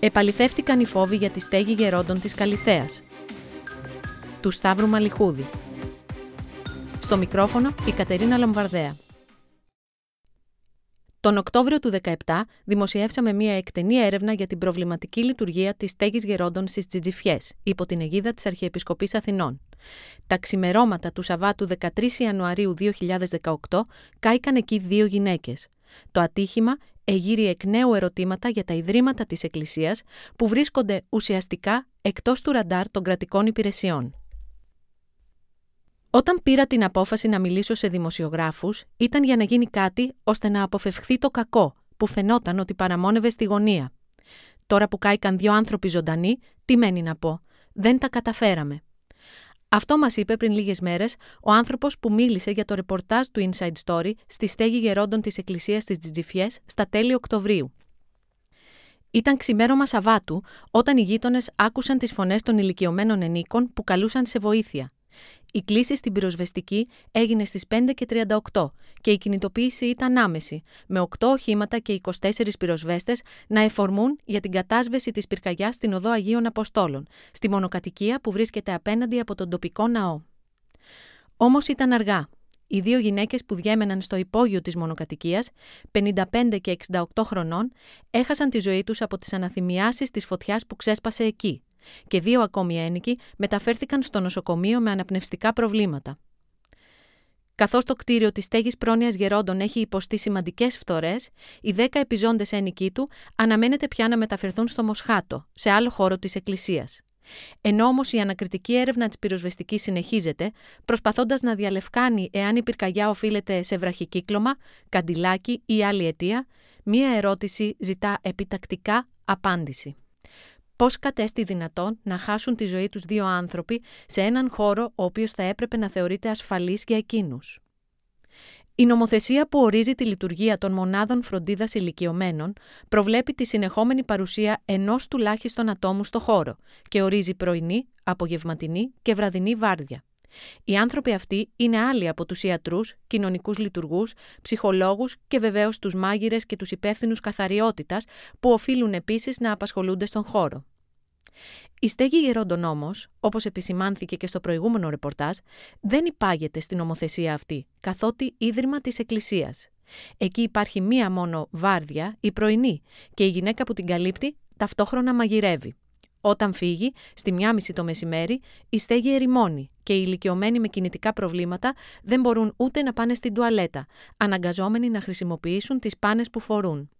επαληθεύτηκαν οι φόβοι για τη στέγη γερόντων της Καλυθέας. Του Σταύρου Μαλιχούδη. Στο μικρόφωνο η Κατερίνα Λαμβαρδέα. Τον Οκτώβριο του 2017 δημοσιεύσαμε μια εκτενή έρευνα για την προβληματική λειτουργία της στέγης γερόντων στις Τζιτζιφιές, υπό την αιγίδα της Αρχιεπισκοπής Αθηνών. Τα ξημερώματα του Σαββάτου 13 Ιανουαρίου 2018 κάηκαν εκεί δύο γυναίκες. Το ατύχημα εγείρει εκ νέου ερωτήματα για τα ιδρύματα της Εκκλησίας που βρίσκονται ουσιαστικά εκτός του ραντάρ των κρατικών υπηρεσιών. Όταν πήρα την απόφαση να μιλήσω σε δημοσιογράφους, ήταν για να γίνει κάτι ώστε να αποφευχθεί το κακό που φαινόταν ότι παραμόνευε στη γωνία. Τώρα που κάηκαν δύο άνθρωποι ζωντανοί, τι μένει να πω. Δεν τα καταφέραμε. Αυτό μας είπε πριν λίγες μέρες ο άνθρωπος που μίλησε για το ρεπορτάζ του Inside Story στη στέγη γερόντων της Εκκλησίας της Τζιτζιφιές στα τέλη Οκτωβρίου. Ήταν ξημέρωμα Σαββάτου όταν οι γείτονες άκουσαν τις φωνές των ηλικιωμένων ενίκων που καλούσαν σε βοήθεια. Η κλίση στην πυροσβεστική έγινε στις 5.38 και η κινητοποίηση ήταν άμεση, με 8 οχήματα και 24 πυροσβέστες να εφορμούν για την κατάσβεση της πυρκαγιάς στην Οδό Αγίων Αποστόλων, στη μονοκατοικία που βρίσκεται απέναντι από τον τοπικό ναό. Όμως ήταν αργά. Οι δύο γυναίκες που διέμεναν στο υπόγειο της μονοκατοικίας, 55 και 68 χρονών, έχασαν τη ζωή τους από τις αναθυμιάσεις της φωτιάς που ξέσπασε εκεί, και δύο ακόμη ένικοι μεταφέρθηκαν στο νοσοκομείο με αναπνευστικά προβλήματα. Καθώς το κτίριο της στέγης πρόνοιας γερόντων έχει υποστεί σημαντικές φθορές, οι δέκα επιζώντες ένικοι του αναμένεται πια να μεταφερθούν στο Μοσχάτο, σε άλλο χώρο της Εκκλησίας. Ενώ όμως η ανακριτική έρευνα της πυροσβεστικής συνεχίζεται, προσπαθώντας να διαλευκάνει εάν η πυρκαγιά οφείλεται σε βραχικύκλωμα, καντιλάκι ή άλλη αιτία, μία ερώτηση ζητά επιτακτικά απάντηση πώς κατέστη δυνατόν να χάσουν τη ζωή τους δύο άνθρωποι σε έναν χώρο ο οποίος θα έπρεπε να θεωρείται ασφαλής για εκείνους; Η νομοθεσία που ορίζει τη λειτουργία των μονάδων φροντίδας ηλικιωμένων προβλέπει τη συνεχόμενη παρουσία ενός τουλάχιστον ατόμου στο χώρο και ορίζει πρωινή, απογευματινή και βραδινή βάρδια. Οι άνθρωποι αυτοί είναι άλλοι από τους ιατρούς, κοινωνικούς λειτουργούς, ψυχολόγους και βεβαίως τους μάγειρες και τους υπεύθυνους καθαριότητας που οφείλουν επίσης να απασχολούνται στον χώρο. Η στέγη γερόντων όμω, όπως επισημάνθηκε και στο προηγούμενο ρεπορτάζ, δεν υπάγεται στην νομοθεσία αυτή, καθότι ίδρυμα της Εκκλησίας. Εκεί υπάρχει μία μόνο βάρδια, η πρωινή, και η γυναίκα που την καλύπτει ταυτόχρονα μαγειρεύει. Όταν φύγει, στη μία μισή το μεσημέρι, η στέγη ερημώνει και οι ηλικιωμένοι με κινητικά προβλήματα δεν μπορούν ούτε να πάνε στην τουαλέτα, αναγκαζόμενοι να χρησιμοποιήσουν τις πάνες που φορούν.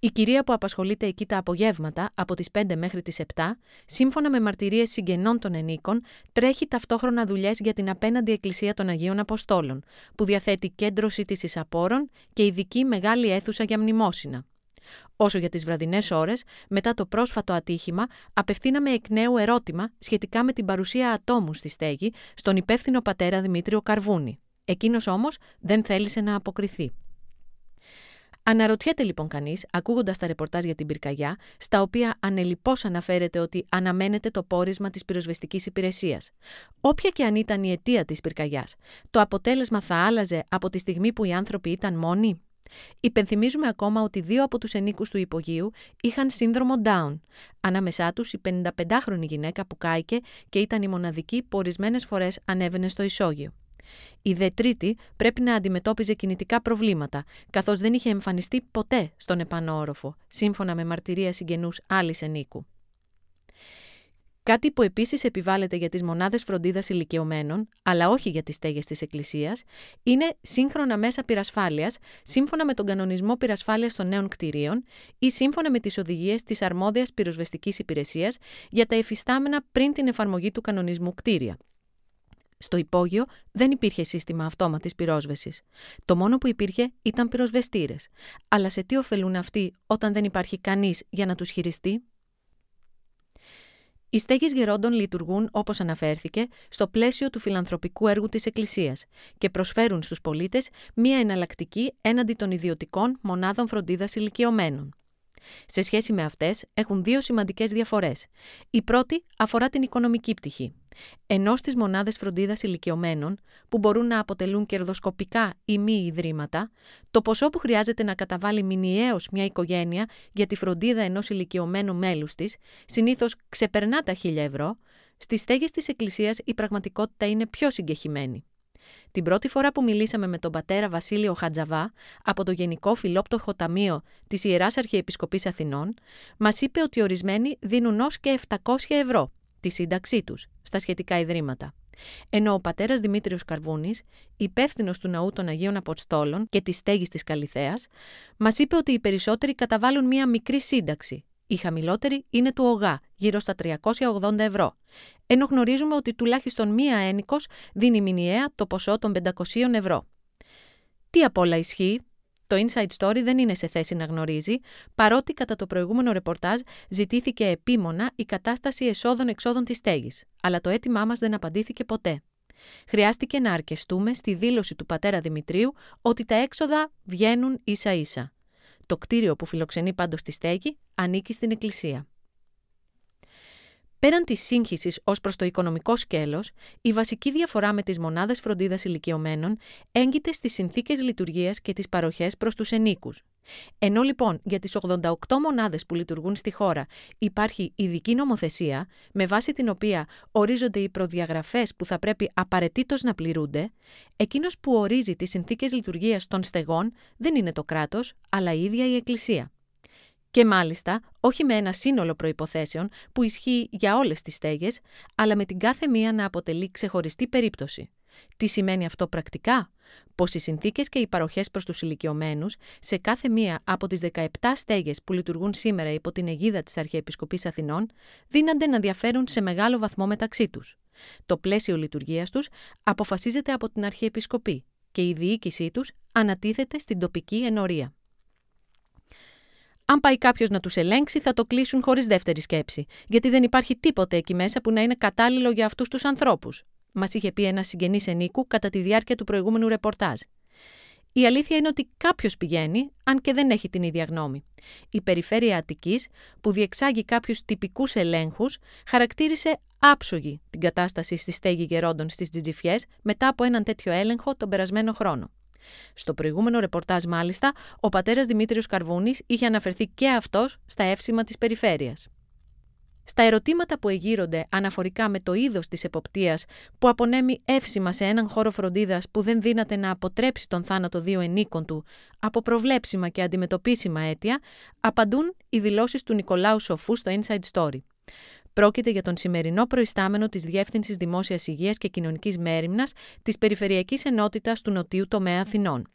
Η κυρία που απασχολείται εκεί τα απογεύματα, από τις 5 μέχρι τις 7, σύμφωνα με μαρτυρίες συγγενών των ενίκων, τρέχει ταυτόχρονα δουλειές για την απέναντι Εκκλησία των Αγίων Αποστόλων, που διαθέτει κέντρο σύντηση απόρων και ειδική μεγάλη αίθουσα για μνημόσυνα. Όσο για τις βραδινές ώρες, μετά το πρόσφατο ατύχημα, απευθύναμε εκ νέου ερώτημα σχετικά με την παρουσία ατόμου στη στέγη στον υπεύθυνο πατέρα Δημήτριο Καρβούνη. Εκείνος όμως δεν θέλησε να αποκριθεί. Αναρωτιέται λοιπόν κανείς, ακούγοντας τα ρεπορτάζ για την πυρκαγιά, στα οποία ανελειπώς αναφέρεται ότι αναμένεται το πόρισμα της πυροσβεστικής υπηρεσίας. Όποια και αν ήταν η αιτία της πυρκαγιάς, το αποτέλεσμα θα άλλαζε από τη στιγμή που οι άνθρωποι ήταν μόνοι; Υπενθυμίζουμε ακόμα ότι δύο από τους ενίκους του υπογείου είχαν σύνδρομο Down. Ανάμεσά τους η 55χρονη γυναίκα που κάηκε και ήταν η μοναδική που ορισμένες φορές ανέβαινε στο ισόγειο. Η δε τρίτη πρέπει να αντιμετώπιζε κινητικά προβλήματα, καθώς δεν είχε εμφανιστεί ποτέ στον επάνω όροφο, σύμφωνα με μαρτυρία συγγενούς άλλης ενίκου. Κάτι που επίσης επιβάλλεται για τις μονάδες φροντίδας ηλικιωμένων, αλλά όχι για τις στέγες της Εκκλησίας, είναι σύγχρονα μέσα πυρασφάλειας, σύμφωνα με τον κανονισμό πυρασφάλειας των νέων κτηρίων ή σύμφωνα με τις οδηγίες της αρμόδιας πυροσβεστικής υπηρεσίας για τα εφιστάμενα πριν την εφαρμογή του κανονισμού κτίρια. Στο υπόγειο δεν υπήρχε σύστημα αυτόματης πυρόσβεσης. Το μόνο που υπήρχε ήταν πυροσβεστήρες. Αλλά σε τι ωφελούν αυτοί όταν δεν υπάρχει κανείς για να τους χειριστεί; Οι στέγες γερόντων λειτουργούν, όπως αναφέρθηκε, στο πλαίσιο του φιλανθρωπικού έργου της Εκκλησίας και προσφέρουν στους πολίτες μία εναλλακτική έναντι των ιδιωτικών μονάδων φροντίδας ηλικιωμένων. Σε σχέση με αυτές, έχουν δύο σημαντικές διαφορές. Η πρώτη αφορά την οικονομική πτυχή. Ενώ στις μονάδες φροντίδας ηλικιωμένων, που μπορούν να αποτελούν κερδοσκοπικά ή μη ιδρύματα, το ποσό που χρειάζεται να καταβάλει μηνιαίως μια οικογένεια για τη φροντίδα ενός ηλικιωμένου μέλους της, συνήθως ξεπερνά τα 1000 ευρώ, στις στέγες της Εκκλησίας η πραγματικότητα είναι πιο συγκεχημένη. Την πρώτη φορά που μιλήσαμε με τον πατέρα Βασίλειο Χατζαβά από το Γενικό Φιλόπτωχο Ταμείο της Ιεράς Αρχιεπισκοπής Αθηνών, μας είπε ότι ορισμένοι δίνουν ως και 700 ευρώ τη σύνταξή τους στα σχετικά ιδρύματα. Ενώ ο πατέρας Δημήτριος Καρβούνης, υπεύθυνος του ναού των Αγίων Αποστόλων και της στέγης της Καλιθέα, μας είπε ότι οι περισσότεροι καταβάλουν μία μικρή σύνταξη, η χαμηλότερη είναι του ΟΓΑ, γύρω στα 380 ευρώ. Ενώ γνωρίζουμε ότι τουλάχιστον μία ένικος δίνει μηνιαία το ποσό των 500 ευρώ. Τι απ' όλα ισχύει, το Inside Story δεν είναι σε θέση να γνωρίζει, παρότι κατά το προηγούμενο ρεπορτάζ ζητήθηκε επίμονα η κατάσταση εσόδων-εξόδων της στέγης, αλλά το αίτημά μας δεν απαντήθηκε ποτέ. Χρειάστηκε να αρκεστούμε στη δήλωση του πατέρα Δημητρίου ότι τα έξοδα βγαίνουν ίσα-ίσα. Το κτίριο που φιλοξενεί πάντως τη στέγη ανήκει στην Εκκλησία. Πέραν της σύγχυσης ως προς το οικονομικό σκέλος, η βασική διαφορά με τις μονάδες φροντίδας ηλικιωμένων έγκυται στις συνθήκες λειτουργίας και τις παροχές προς τους ενίκους. Ενώ λοιπόν για τις 88 μονάδες που λειτουργούν στη χώρα υπάρχει ειδική νομοθεσία, με βάση την οποία ορίζονται οι προδιαγραφές που θα πρέπει απαραίτητος να πληρούνται, εκείνος που ορίζει τις συνθήκες λειτουργίας των στεγών δεν είναι το κράτος, αλλά η ίδια η Εκκλησία. Και μάλιστα όχι με ένα σύνολο προϋποθέσεων που ισχύει για όλες τις στέγες, αλλά με την κάθε μία να αποτελεί ξεχωριστή περίπτωση. Τι σημαίνει αυτό πρακτικά; Πως οι συνθήκες και οι παροχές προς τους ηλικιωμένους σε κάθε μία από τις 17 στέγες που λειτουργούν σήμερα υπό την αιγίδα της Αρχιεπισκοπής Αθηνών δίνανται να διαφέρουν σε μεγάλο βαθμό μεταξύ τους. Το πλαίσιο λειτουργίας τους αποφασίζεται από την Αρχιεπισκοπή και η διοίκησή τους ανατίθεται στην τοπική ενορία. Αν πάει κάποιος να τους ελέγξει, θα το κλείσουν χωρίς δεύτερη σκέψη, γιατί δεν υπάρχει τίποτε εκεί μέσα που να είναι κατάλληλο για αυτούς τους ανθρώπους, μας είχε πει ένας συγγενής ενίκου κατά τη διάρκεια του προηγούμενου ρεπορτάζ. Η αλήθεια είναι ότι κάποιος πηγαίνει, αν και δεν έχει την ίδια γνώμη. Η Περιφέρεια Αττικής, που διεξάγει κάποιους τυπικούς ελέγχους, χαρακτήρισε άψογη την κατάσταση στη στέγη γερόντων στις Τζιτζιφιές μετά από έναν τέτοιο έλεγχο τον περασμένο χρόνο. Στο προηγούμενο ρεπορτάζ, μάλιστα, ο πατέρας Δημήτριος Καρβούνης είχε αναφερθεί και αυτός στα εύσημα της περιφέρειας. Στα ερωτήματα που εγείρονται αναφορικά με το είδος της εποπτείας που απονέμει εύσημα σε έναν χώρο φροντίδας που δεν δύναται να αποτρέψει τον θάνατο δύο ενίκων του από προβλέψιμα και αντιμετωπίσιμα αίτια, απαντούν οι δηλώσεις του Νικολάου Σοφού στο Inside Story. Πρόκειται για τον σημερινό προϊστάμενο της Διεύθυνσης Δημόσιας Υγείας και Κοινωνικής Μέρημνας της Περιφερειακής Ενότητας του Νοτιού Τομέα Αθηνών.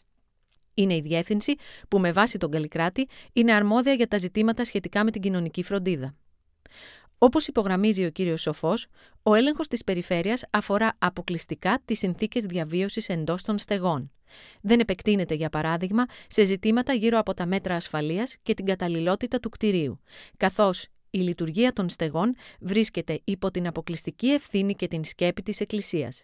Είναι η διεύθυνση που, με βάση τον Καλλικράτη, είναι αρμόδια για τα ζητήματα σχετικά με την κοινωνική φροντίδα. Όπως υπογραμμίζει ο κύριος Σοφός, ο έλεγχος της περιφέρειας αφορά αποκλειστικά τις συνθήκες διαβίωσης εντός των στεγών. Δεν επεκτείνεται, για παράδειγμα, σε ζητήματα γύρω από τα μέτρα ασφαλείας και την καταλληλότητα του κτηρίου, καθώς η λειτουργία των στεγών βρίσκεται υπό την αποκλειστική ευθύνη και την σκέπη της Εκκλησίας.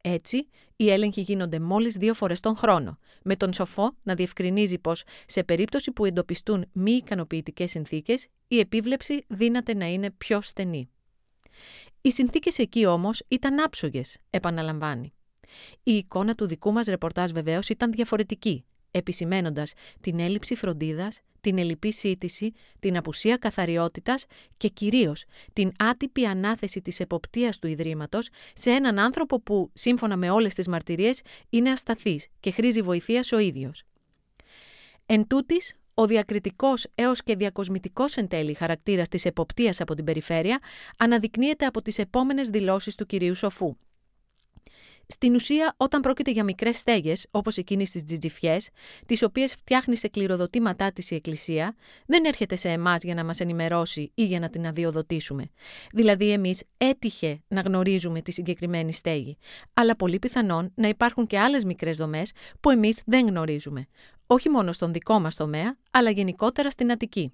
Έτσι, οι έλεγχοι γίνονται μόλις δύο φορές τον χρόνο, με τον σοφό να διευκρινίζει πως σε περίπτωση που εντοπιστούν μη ικανοποιητικές συνθήκες, η επίβλεψη δύναται να είναι πιο στενή. Οι συνθήκες εκεί όμως ήταν άψογες, επαναλαμβάνει. Η εικόνα του δικού μας ρεπορτάζ βεβαίως ήταν διαφορετική, επισημένοντας την έλλειψη φροντίδας, την ελλειπή σύντηση, την απουσία καθαριότητας και κυρίως την άτυπη ανάθεση της εποπτείας του Ιδρύματος σε έναν άνθρωπο που, σύμφωνα με όλες τις μαρτυρίες, είναι ασταθής και χρήζει βοηθείας ο ίδιος. Εν τούτης, ο διακριτικός έως και διακοσμητικός εν τέλει χαρακτήρας της εποπτείας από την περιφέρεια αναδεικνύεται από τις επόμενες δηλώσεις του κυρίου Σοφού. Στην ουσία, όταν πρόκειται για μικρές στέγες, όπως εκείνη στι τζιτζιφιές, τις οποίες φτιάχνει σε κληροδοτήματά της η Εκκλησία, δεν έρχεται σε εμάς για να μας ενημερώσει ή για να την αδειοδοτήσουμε. Δηλαδή, εμείς έτυχε να γνωρίζουμε τη συγκεκριμένη στέγη. Αλλά πολύ πιθανόν να υπάρχουν και άλλες μικρές δομές που εμείς δεν γνωρίζουμε. Όχι μόνο στον δικό μας τομέα, αλλά γενικότερα στην Αττική.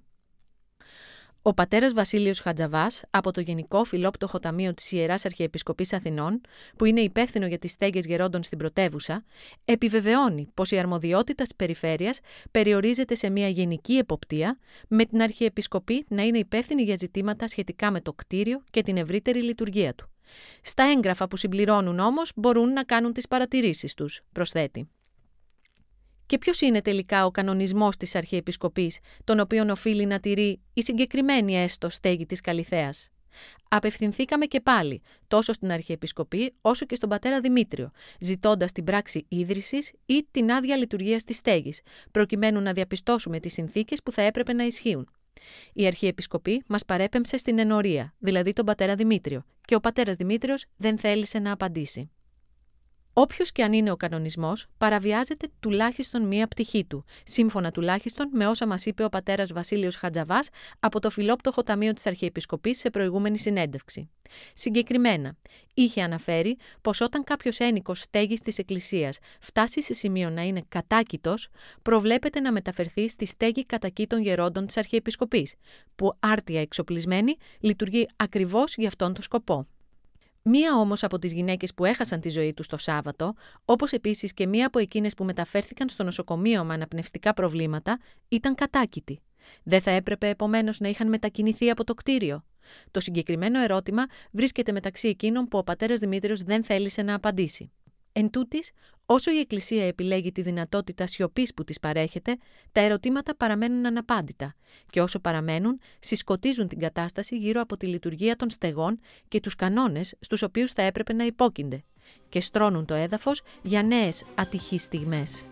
Ο πατέρας Βασίλειος Χατζαβάς, από το Γενικό Φιλόπτωχο Ταμείο της Ιεράς Αρχιεπισκοπής Αθηνών, που είναι υπεύθυνο για τις στέγες γερόντων στην πρωτεύουσα, επιβεβαιώνει πως η αρμοδιότητα της περιφέρειας περιορίζεται σε μια γενική εποπτεία, με την Αρχιεπισκοπή να είναι υπεύθυνη για ζητήματα σχετικά με το κτίριο και την ευρύτερη λειτουργία του. Στα έγγραφα που συμπληρώνουν όμως μπορούν να κάνουν τις παρατηρήσεις τους, προσθέτει. Και ποιος είναι τελικά ο κανονισμός της Αρχιεπισκοπής, τον οποίον οφείλει να τηρεί η συγκεκριμένη έστω στέγη της Καλιθέα. Απευθυνθήκαμε και πάλι τόσο στην Αρχιεπισκοπή όσο και στον πατέρα Δημήτριο, ζητώντας την πράξη ίδρυσης ή την άδεια λειτουργίας της στέγης, προκειμένου να διαπιστώσουμε τις συνθήκες που θα έπρεπε να ισχύουν. Η Αρχιεπισκοπή μας παρέπεμψε στην ενορία, δηλαδή τον πατέρα Δημήτριο, και ο πατέρας Δημήτριος δεν θέλησε να απαντήσει. Όποιος και αν είναι ο κανονισμός, παραβιάζεται τουλάχιστον μία πτυχή του, σύμφωνα τουλάχιστον με όσα μας είπε ο πατέρας Βασίλειος Χατζαβάς από το Φιλόπτωχο Ταμείο της Αρχιεπισκοπής σε προηγούμενη συνέντευξη. Συγκεκριμένα, είχε αναφέρει πως όταν κάποιος ένικος στέγης της Εκκλησίας φτάσει σε σημείο να είναι κατάκητος, προβλέπεται να μεταφερθεί στη στέγη κατακήτων γερόντων της Αρχιεπισκοπής, που άρτια εξοπλισμένη λειτουργεί ακριβώς για αυτόν τον σκοπό. Μία όμως από τις γυναίκες που έχασαν τη ζωή τους το Σάββατο, όπως επίσης και μία από εκείνες που μεταφέρθηκαν στο νοσοκομείο με αναπνευστικά προβλήματα, ήταν κατάκητη. Δεν θα έπρεπε επομένως να είχαν μετακινηθεί από το κτίριο. Το συγκεκριμένο ερώτημα βρίσκεται μεταξύ εκείνων που ο πατέρας Δημήτριος δεν θέλησε να απαντήσει. Εν τούτης, όσο η Εκκλησία επιλέγει τη δυνατότητα σιωπής που της παρέχεται, τα ερωτήματα παραμένουν αναπάντητα και όσο παραμένουν, συσκοτίζουν την κατάσταση γύρω από τη λειτουργία των στεγών και τους κανόνες στους οποίους θα έπρεπε να υπόκεινται και στρώνουν το έδαφος για νέες ατυχείς στιγμές.